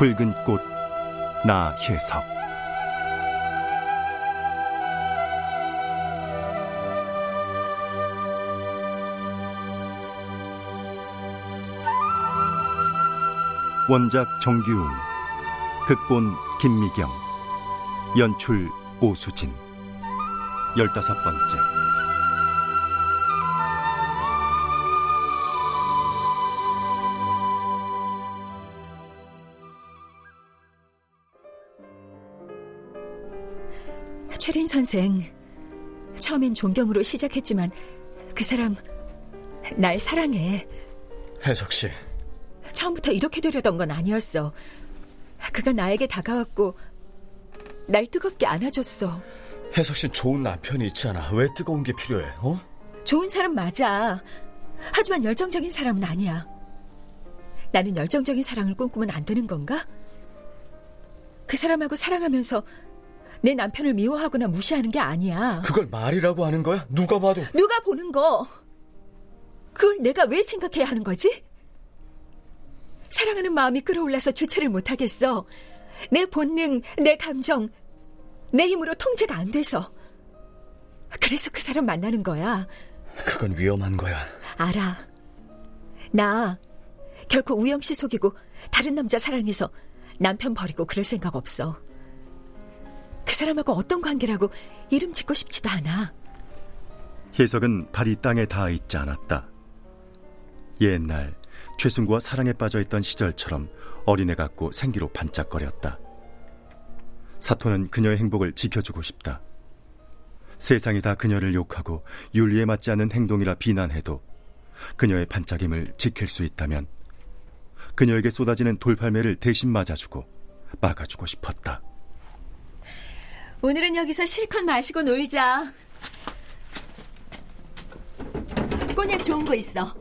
붉은 꽃 나혜석. 원작 정규웅 극본 김미경 연출 오수진. 열다섯 번째 선생, 처음엔 존경으로 시작했지만 그 사람 날 사랑해. 혜석 씨, 처음부터 이렇게 되려던 건 아니었어. 그가 나에게 다가왔고 날 뜨겁게 안아줬어. 혜석 씨 좋은 남편이 있잖아. 왜 뜨거운 게 필요해? 어? 좋은 사람 맞아. 하지만 열정적인 사람은 아니야. 나는 열정적인 사랑을 꿈꾸면 안 되는 건가? 그 사람하고 사랑하면서 내 남편을 미워하거나 무시하는 게 아니야. 그걸 말이라고 하는 거야? 누가 봐도. 누가 보는 거? 그걸 내가 왜 생각해야 하는 거지? 사랑하는 마음이 끌어올라서 주체를 못하겠어. 내 본능, 내 감정, 내 힘으로 통제가 안 돼서. 그래서 그 사람 만나는 거야. 그건 위험한 거야. 알아. 나 결코 우영 씨 속이고 다른 남자 사랑해서 남편 버리고 그럴 생각 없어. 그 사람하고 어떤 관계라고 이름 짓고 싶지도 않아. 혜석은 발이 땅에 닿아 있지 않았다. 옛날 최순구와 사랑에 빠져 있던 시절처럼 어린애 같고 생기로 반짝거렸다. 사토는 그녀의 행복을 지켜주고 싶다. 세상이 다 그녀를 욕하고 윤리에 맞지 않는 행동이라 비난해도 그녀의 반짝임을 지킬 수 있다면 그녀에게 쏟아지는 돌팔매를 대신 맞아주고 막아주고 싶었다. 오늘은 여기서 실컷 마시고 놀자. 꼬냑 좋은 거 있어.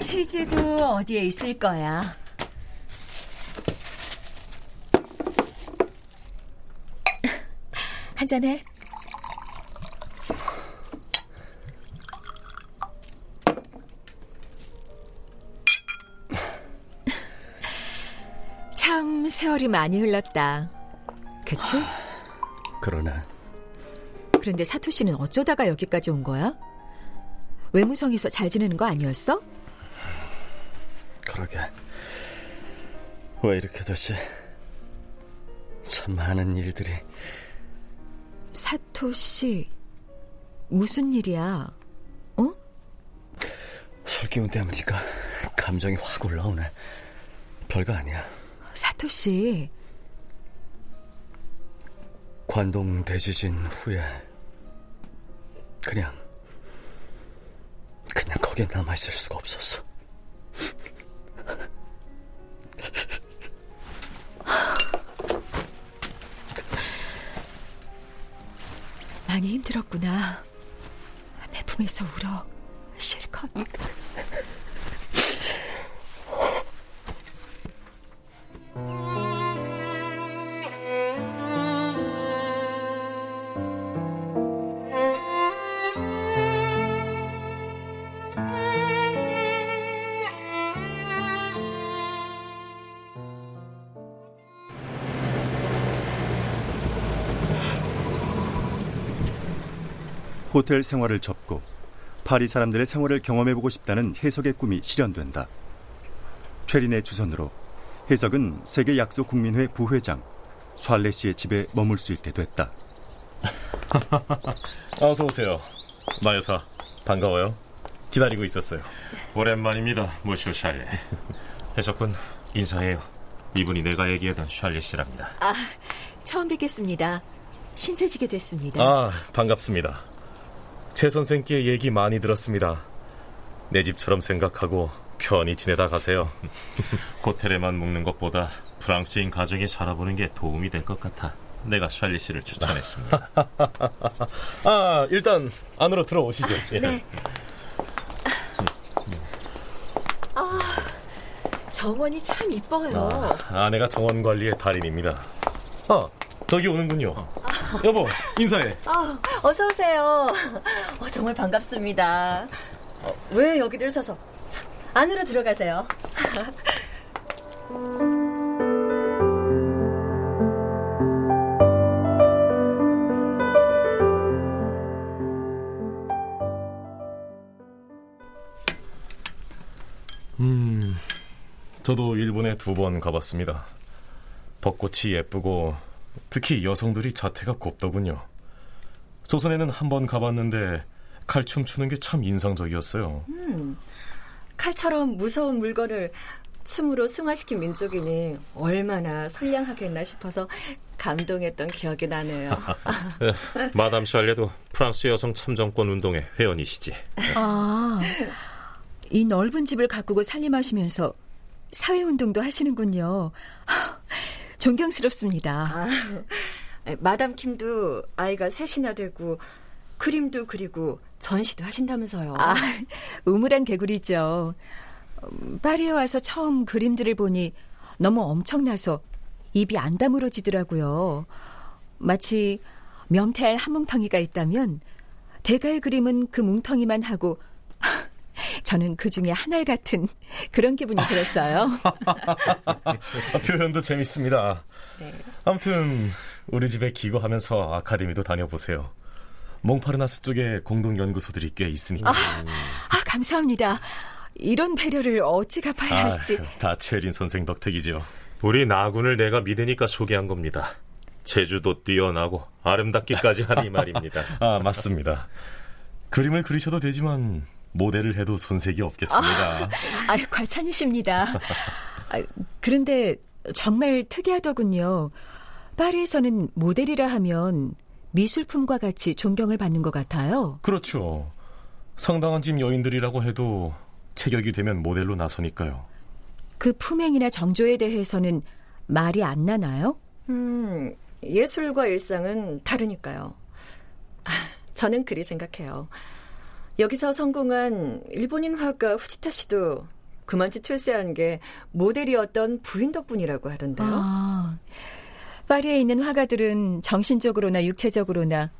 치즈도 어디에 있을 거야. 한 잔해. 참 세월이 많이 흘렀다. 그치? 그러네. 그런데 사토 씨는 어쩌다가 여기까지 온 거야? 외무성에서 잘 지내는 거 아니었어? 그러게. 왜 이렇게 됐지? 참 많은 일들이. 사토 씨, 무슨 일이야? 어? 술 기운 때문이니까 감정이 확 올라오네. 별거 아니야. 사토 씨, 관동 대지진 후에 그냥 그냥 거기에 남아 있을 수가 없었어. 많이 힘들었구나. 내 품에서 울어 실컷. 호텔 생활을 접고 파리 사람들의 생활을 경험해보고 싶다는 해석의 꿈이 실현된다. 최린의 주선으로 해석은 세계 약소 국민회 부회장 샬레 씨의 집에 머물 수 있게 됐다. 어서 오세요. 마 여사 반가워요. 기다리고 있었어요. 오랜만입니다, 모슈 샬레. 해석군 인사해요. 이분이 내가 얘기하던 샬레 씨랍니다. 아, 처음 뵙겠습니다. 신세지게 됐습니다. 아, 반갑습니다. 최 선생께 얘기 많이 들었습니다. 내 집처럼 생각하고 편히 지내다 가세요. 호텔에만 묵는 것보다 프랑스인 가정에 살아보는 게 도움이 될 것 같아. 내가 샬리 씨를 추천했습니다. 아, 일단 안으로 들어오시죠. 예. 네. 아, 정원이 참 이뻐요. 아, 아내가 정원 관리의 달인입니다. 아, 저기 오는군요. 여보, 인사해. 아, 어서 오세요. 어, 정말 반갑습니다. 어, 왜 여기들 서서 안으로 들어가세요. 음, 저도 일본에 두 번 가봤습니다. 벚꽃이 예쁘고 특히 여성들이 자태가 곱더군요. 조선에는 한 번 가봤는데 칼춤 추는 게 참 인상적이었어요. 음, 칼처럼 무서운 물건을 춤으로 승화시킨 민족이니 얼마나 선량하겠나 싶어서 감동했던 기억이 나네요. 마담 샬레도 프랑스 여성 참정권 운동의 회원이시지. 아, 이 넓은 집을 가꾸고 살림하시면서 사회운동도 하시는군요. 존경스럽습니다. 아, 마담 킴도 아이가 셋이나 되고 그림도 그리고 전시도 하신다면서요. 아, 우물한 개구리죠. 음, 파리에 와서 처음 그림들을 보니 너무 엄청나서 입이 안 다물어지더라고요. 마치 명태알 한 뭉텅이가 있다면 대가의 그림은 그 뭉텅이만 하고 저는 그 중에 하나 같은 그런 기분이 들었어요. 표현도 재밌습니다. 네. 아무튼 우리 집에 기거하면서 아카데미도 다녀보세요. 몽파르나스 쪽에 공동 연구소들이 꽤 있으니까. 아, 아, 감사합니다. 이런 배려를 어찌 갚아야 할지. 아, 다 최린 선생 덕택이죠. 우리 나군을 내가 믿으니까 소개한 겁니다. 제주도 뛰어나고 아름답기까지 하니 말입니다. 아, 맞습니다. 그림을 그리셔도 되지만 모델을 해도 손색이 없겠습니다. 아, 과찬이십니다. 아, 그런데 정말 특이하더군요. 파리에서는 모델이라 하면 미술품과 같이 존경을 받는 것 같아요. 그렇죠. 상당한 집 여인들이라고 해도 체격이 되면 모델로 나서니까요. 그 품행이나 정조에 대해서는 말이 안 나나요? 음, 예술과 일상은 다르니까요. 아, 저는 그리 생각해요. 여기서 성공한 일본인 화가 후지타 씨도 그만치 출세한 게 모델이었던 부인 덕분이라고 하던데요. 아, 파리에 있는 화가들은 정신적으로나 육체적으로나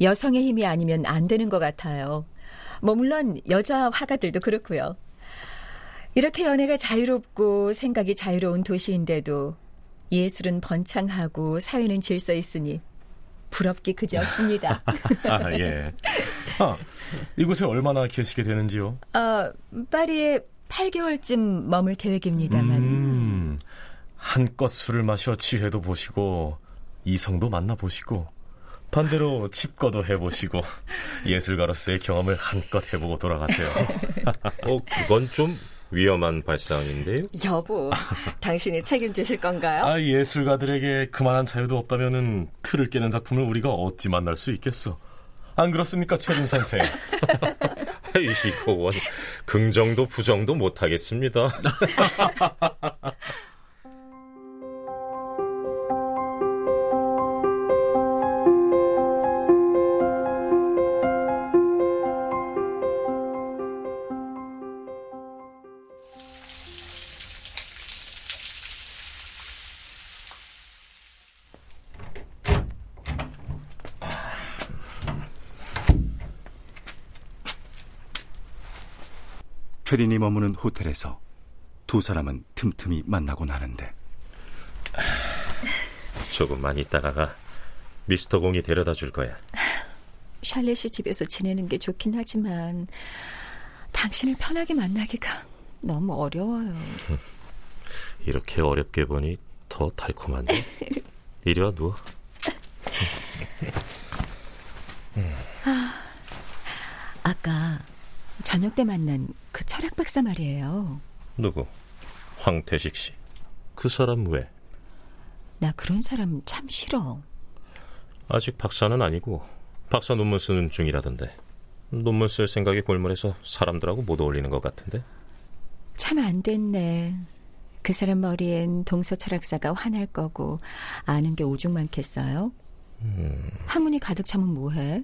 여성의 힘이 아니면 안 되는 것 같아요. 뭐 물론 여자 화가들도 그렇고요. 이렇게 연애가 자유롭고 생각이 자유로운 도시인데도 예술은 번창하고 사회는 질서 있으니 부럽기 그지 없습니다. 아, 예. 아, 이곳에 얼마나 계시게 되는지요? 아, 파리에 8개월쯤 머물 계획입니다만. 음, 한껏 술을 마셔 취해도 보시고 이성도 만나보시고 반대로 칩거도 해보시고 예술가로서의 경험을 한껏 해보고 돌아가세요. 어, 그건 좀 위험한 발상인데요. 여보, 당신이 책임지실 건가요? 아, 예술가들에게 그만한 자유도 없다면은 틀을 깨는 작품을 우리가 어찌 만날 수 있겠어? 안 그렇습니까, 최진 선생? 이건 긍정도 부정도 못하겠습니다. 최린이 머무는 호텔에서 두 사람은 틈틈이 만나곤 하는데 조금만 있다가가 미스터 공이 데려다 줄 거야. 샬렛이 집에서 지내는 게 좋긴 하지만 당신을 편하게 만나기가 너무 어려워요. 이렇게 어렵게 보니 더 달콤한데? 이리 와 누워. 아, 아까 저녁 때 만난 그 철학 박사 말이에요. 누구? 황태식 씨. 그 사람 왜? 나 그런 사람 참 싫어. 아직 박사는 아니고 박사 논문 쓰는 중이라던데. 논문 쓸 생각이 골몰해서 사람들하고 못 어울리는 것 같은데. 참 안 됐네. 그 사람 머리엔 동서 철학사가 화날 거고 아는 게 오죽 많겠어요? 음, 학문이 가득 차면 뭐해?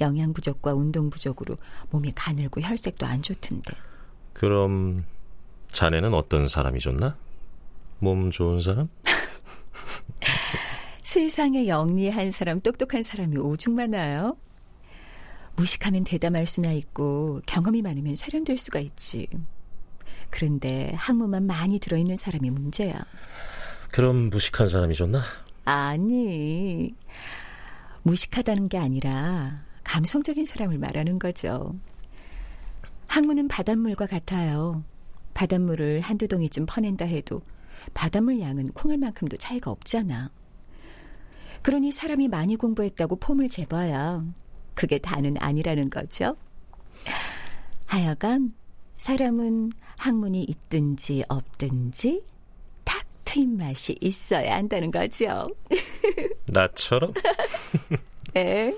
영양 부족과 운동 부족으로 몸이 가늘고 혈색도 안 좋던데. 그럼 자네는 어떤 사람이 좋나? 몸 좋은 사람? 세상에 영리한 사람, 똑똑한 사람이 오죽 많아요. 무식하면 대담할 수나 있고 경험이 많으면 사령될 수가 있지. 그런데 학문만 많이 들어있는 사람이 문제야. 그럼 무식한 사람이 좋나? 아니, 무식하다는 게 아니라 감성적인 사람을 말하는 거죠. 학문은 바닷물과 같아요. 바닷물을 한두 동이쯤 퍼낸다 해도 바닷물 양은 콩알만큼도 차이가 없잖아. 그러니 사람이 많이 공부했다고 폼을 재봐야 그게 다는 아니라는 거죠. 하여간 사람은 학문이 있든지 없든지 탁 트인 맛이 있어야 한다는 거죠. 나처럼? 네.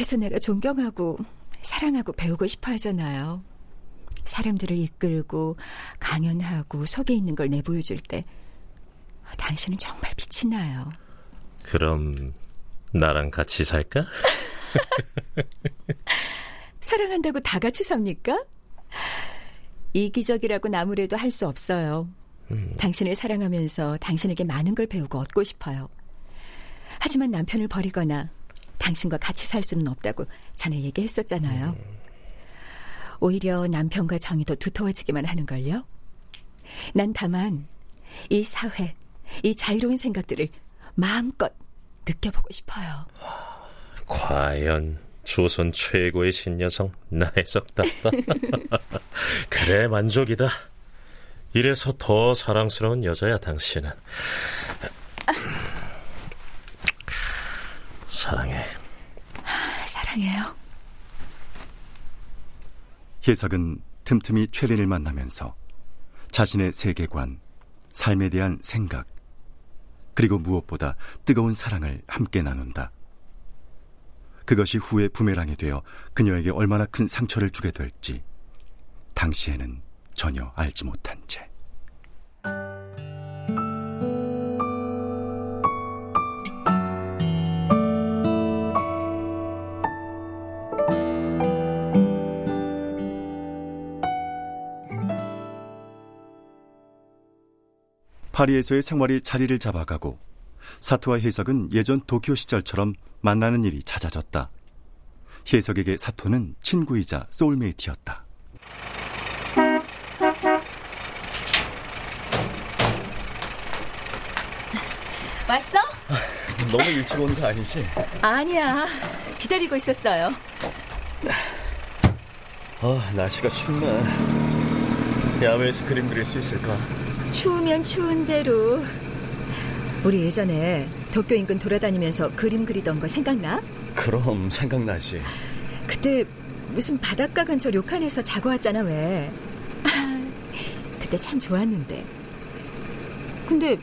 그래서 내가 존경하고 사랑하고 배우고 싶어 하잖아요. 사람들을 이끌고 강연하고 속에 있는 걸 내보여줄 때 당신은 정말 빛이 나요. 그럼 나랑 같이 살까? 사랑한다고 다 같이 삽니까? 이기적이라고 아무래도 할 수 없어요. 음. 당신을 사랑하면서 당신에게 많은 걸 배우고 얻고 싶어요. 하지만 남편을 버리거나 당신과 같이 살 수는 없다고 전에 얘기했었잖아요. 오히려 남편과 정이 더 두터워지기만 하는걸요? 난 다만 이 사회, 이 자유로운 생각들을 마음껏 느껴보고 싶어요. 과연 조선 최고의 신여성 나의 석답다. 그래 만족이다. 이래서 더 사랑스러운 여자야 당신은. 사랑해. 사랑해요. 희석은 틈틈이 최린을 만나면서 자신의 세계관, 삶에 대한 생각, 그리고 무엇보다 뜨거운 사랑을 함께 나눈다. 그것이 후에 부메랑이 되어 그녀에게 얼마나 큰 상처를 주게 될지 당시에는 전혀 알지 못한 채. 파리에서의 생활이 자리를 잡아가고 사토와 혜석은 예전 도쿄 시절처럼 만나는 일이 잦아졌다. 혜석에게 사토는 친구이자 소울메이트였다. 왔어? 너무 일찍 온 거 아니지? 아니야. 기다리고 있었어요. 아, 날씨가 춥네. 야외에서 그림 그릴 수 있을까? 추우면 추운 대로. 우리 예전에 도쿄 인근 돌아다니면서 그림 그리던 거 생각나? 그럼 생각나지. 그때 무슨 바닷가 근처 료칸에서 자고 왔잖아, 왜? 그때 참 좋았는데. 근데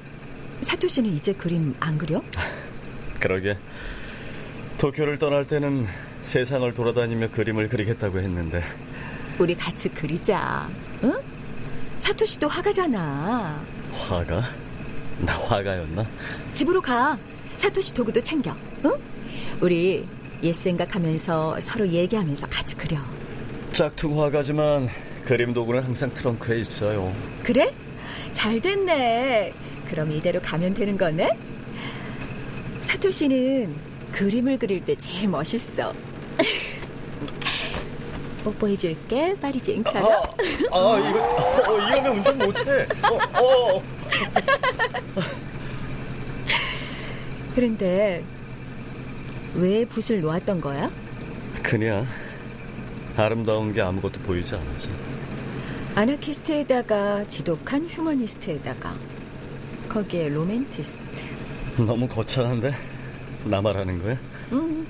사토 씨는 이제 그림 안 그려? 그러게. 도쿄를 떠날 때는 세상을 돌아다니며 그림을 그리겠다고 했는데 우리 같이 그리자. 응? 사토 씨도 화가잖아. 화가? 나 화가였나? 집으로 가. 사토 씨 도구도 챙겨. 응? 우리 옛 생각하면서 서로 얘기하면서 같이 그려. 짝퉁 화가지만 그림 도구는 항상 트렁크에 있어요. 그래? 잘 됐네. 그럼 이대로 가면 되는 거네? 사토 씨는 그림을 그릴 때 제일 멋있어. 뽀뽀해줄게, 파리지앵처럼. 아, 아 이거 어, 이러면 운전 못해. 어, 어. 그런데 왜 붓을 놓았던 거야? 그냥 아름다운 게 아무것도 보이지 않아서. 아나키스트에다가 지독한 휴머니스트에다가 거기에 로맨티스트. 너무 거창한데 나 말하는 거야? 음.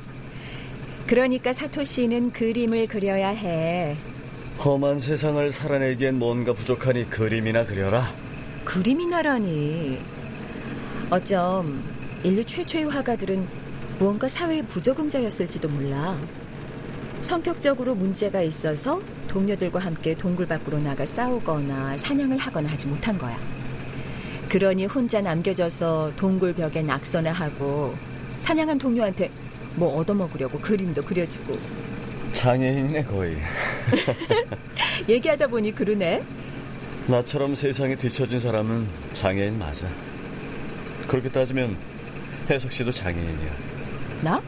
그러니까 사토시는 그림을 그려야 해. 험한 세상을 살아내기엔 뭔가 부족하니 그림이나 그려라. 그림이나라니. 어쩜 인류 최초의 화가들은 무언가 사회의 부적응자였을지도 몰라. 성격적으로 문제가 있어서 동료들과 함께 동굴 밖으로 나가 싸우거나 사냥을 하거나 하지 못한 거야. 그러니 혼자 남겨져서 동굴 벽에 낙서나 하고 사냥한 동료한테 뭐 얻어먹으려고 그림도 그려주고 장애인이네 거의. 얘기하다 보니 그러네. 나처럼 세상에 뒤처진 사람은 장애인 맞아. 그렇게 따지면 혜석 씨도 장애인이야. 나?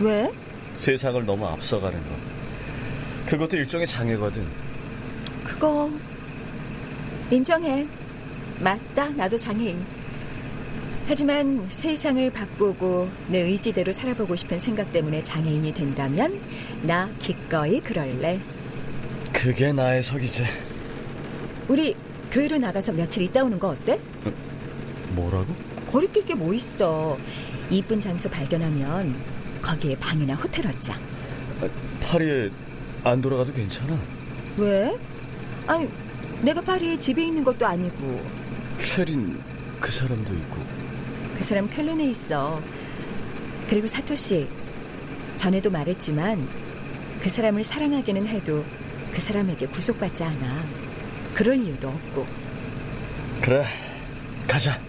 왜? 세상을 너무 앞서가는 거. 그것도 일종의 장애거든. 그거 인정해. 맞다. 나도 장애인. 하지만 세상을 바꾸고 내 의지대로 살아보고 싶은 생각 때문에 장애인이 된다면 나 기꺼이 그럴래. 그게 나의 석이지. 우리 교회로 나가서 며칠 있다 오는 거 어때? 뭐라고? 거리낄 게 뭐 있어. 이쁜 장소 발견하면 거기에 방이나 호텔 얻자. 파리에 안 돌아가도 괜찮아. 왜? 아니, 내가 파리에 집에 있는 것도 아니고. 최린 그 사람도 있고. 그 사람 켈렌에 있어. 그리고 사토 씨, 전에도 말했지만 그 사람을 사랑하기는 해도 그 사람에게 구속받지 않아. 그럴 이유도 없고. 그래, 가자.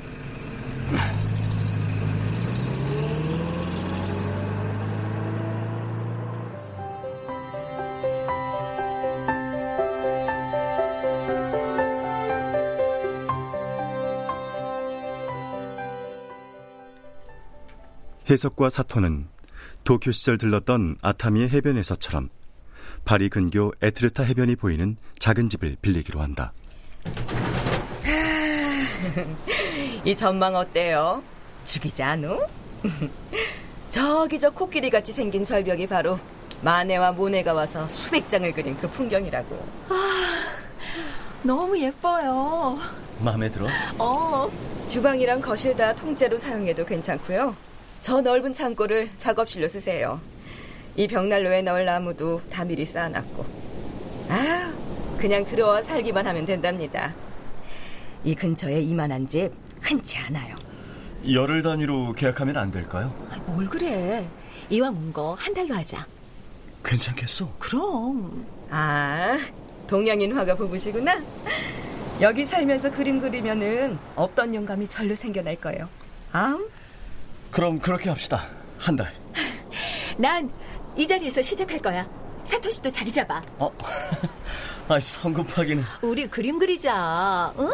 해석과 사토는 도쿄 시절 들렀던 아타미의 해변에서처럼 파리 근교 에트르타 해변이 보이는 작은 집을 빌리기로 한다. 이 전망 어때요? 죽이지 않우? 저기 저 코끼리 같이 생긴 절벽이 바로 마네와 모네가 와서 수백 장을 그린 그 풍경이라고. 아, 너무 예뻐요. 마음에 들어? 어. 주방이랑 거실 다 통째로 사용해도 괜찮고요. 저 넓은 창고를 작업실로 쓰세요. 이 벽난로에 넣을 나무도 다 미리 쌓아놨고. 아, 그냥 들어와 살기만 하면 된답니다. 이 근처에 이만한 집 흔치 않아요. 열흘 단위로 계약하면 안 될까요? 뭘 그래. 이왕 온 거 한 달로 하자. 괜찮겠어? 그럼. 아, 동양인 화가 부부시구나. 여기 살면서 그림 그리면은 없던 영감이 절로 생겨날 거예요. 암? 그럼 그렇게 합시다. 한 달. 난 이 자리에서 시작할 거야. 사토시도 자리 잡아. 어? 아, 성급하기는. 우리 그림 그리자. 응?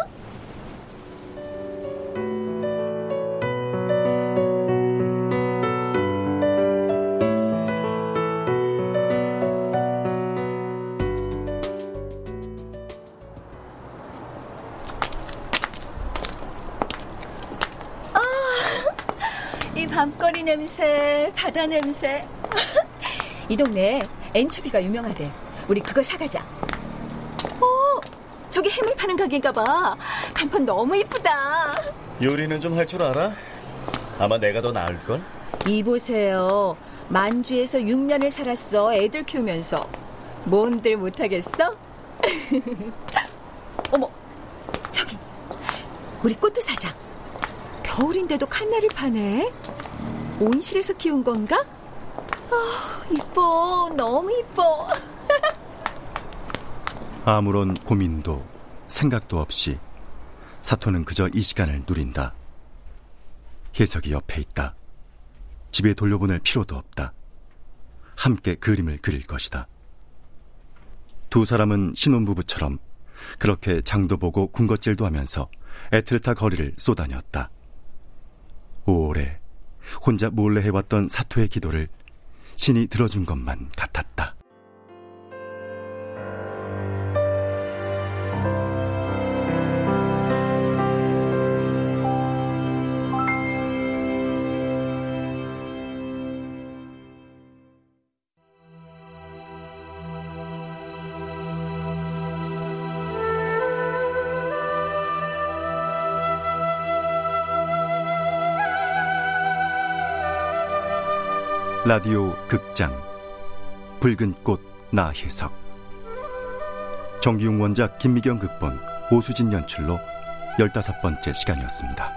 밤거리 냄새, 바다 냄새. 이 동네에 엔초비가 유명하대. 우리 그거 사가자. 어, 저기 해물 파는 가게인가 봐. 간판 너무 이쁘다. 요리는 좀 할 줄 알아? 아마 내가 더 나을걸? 이 보세요. 만주에서 6년을 살았어. 애들 키우면서. 뭔들 못하겠어? 어머, 저기. 우리 꽃도 사자. 겨울인데도 칸나를 파네. 온실에서 키운 건가? 아, 이뻐. 너무 이뻐. 아무런 고민도 생각도 없이 사토는 그저 이 시간을 누린다. 혜석이 옆에 있다. 집에 돌려보낼 필요도 없다. 함께 그림을 그릴 것이다. 두 사람은 신혼부부처럼 그렇게 장도 보고 군것질도 하면서 에트르타 거리를 쏘다녔다. 오래 혼자 몰래 해왔던 사토의 기도를 신이 들어준 것만 같았다. 라디오 극장 붉은 꽃 나혜석 정기용 원작 김미경 극본 오수진 연출로 열다섯 번째 시간이었습니다.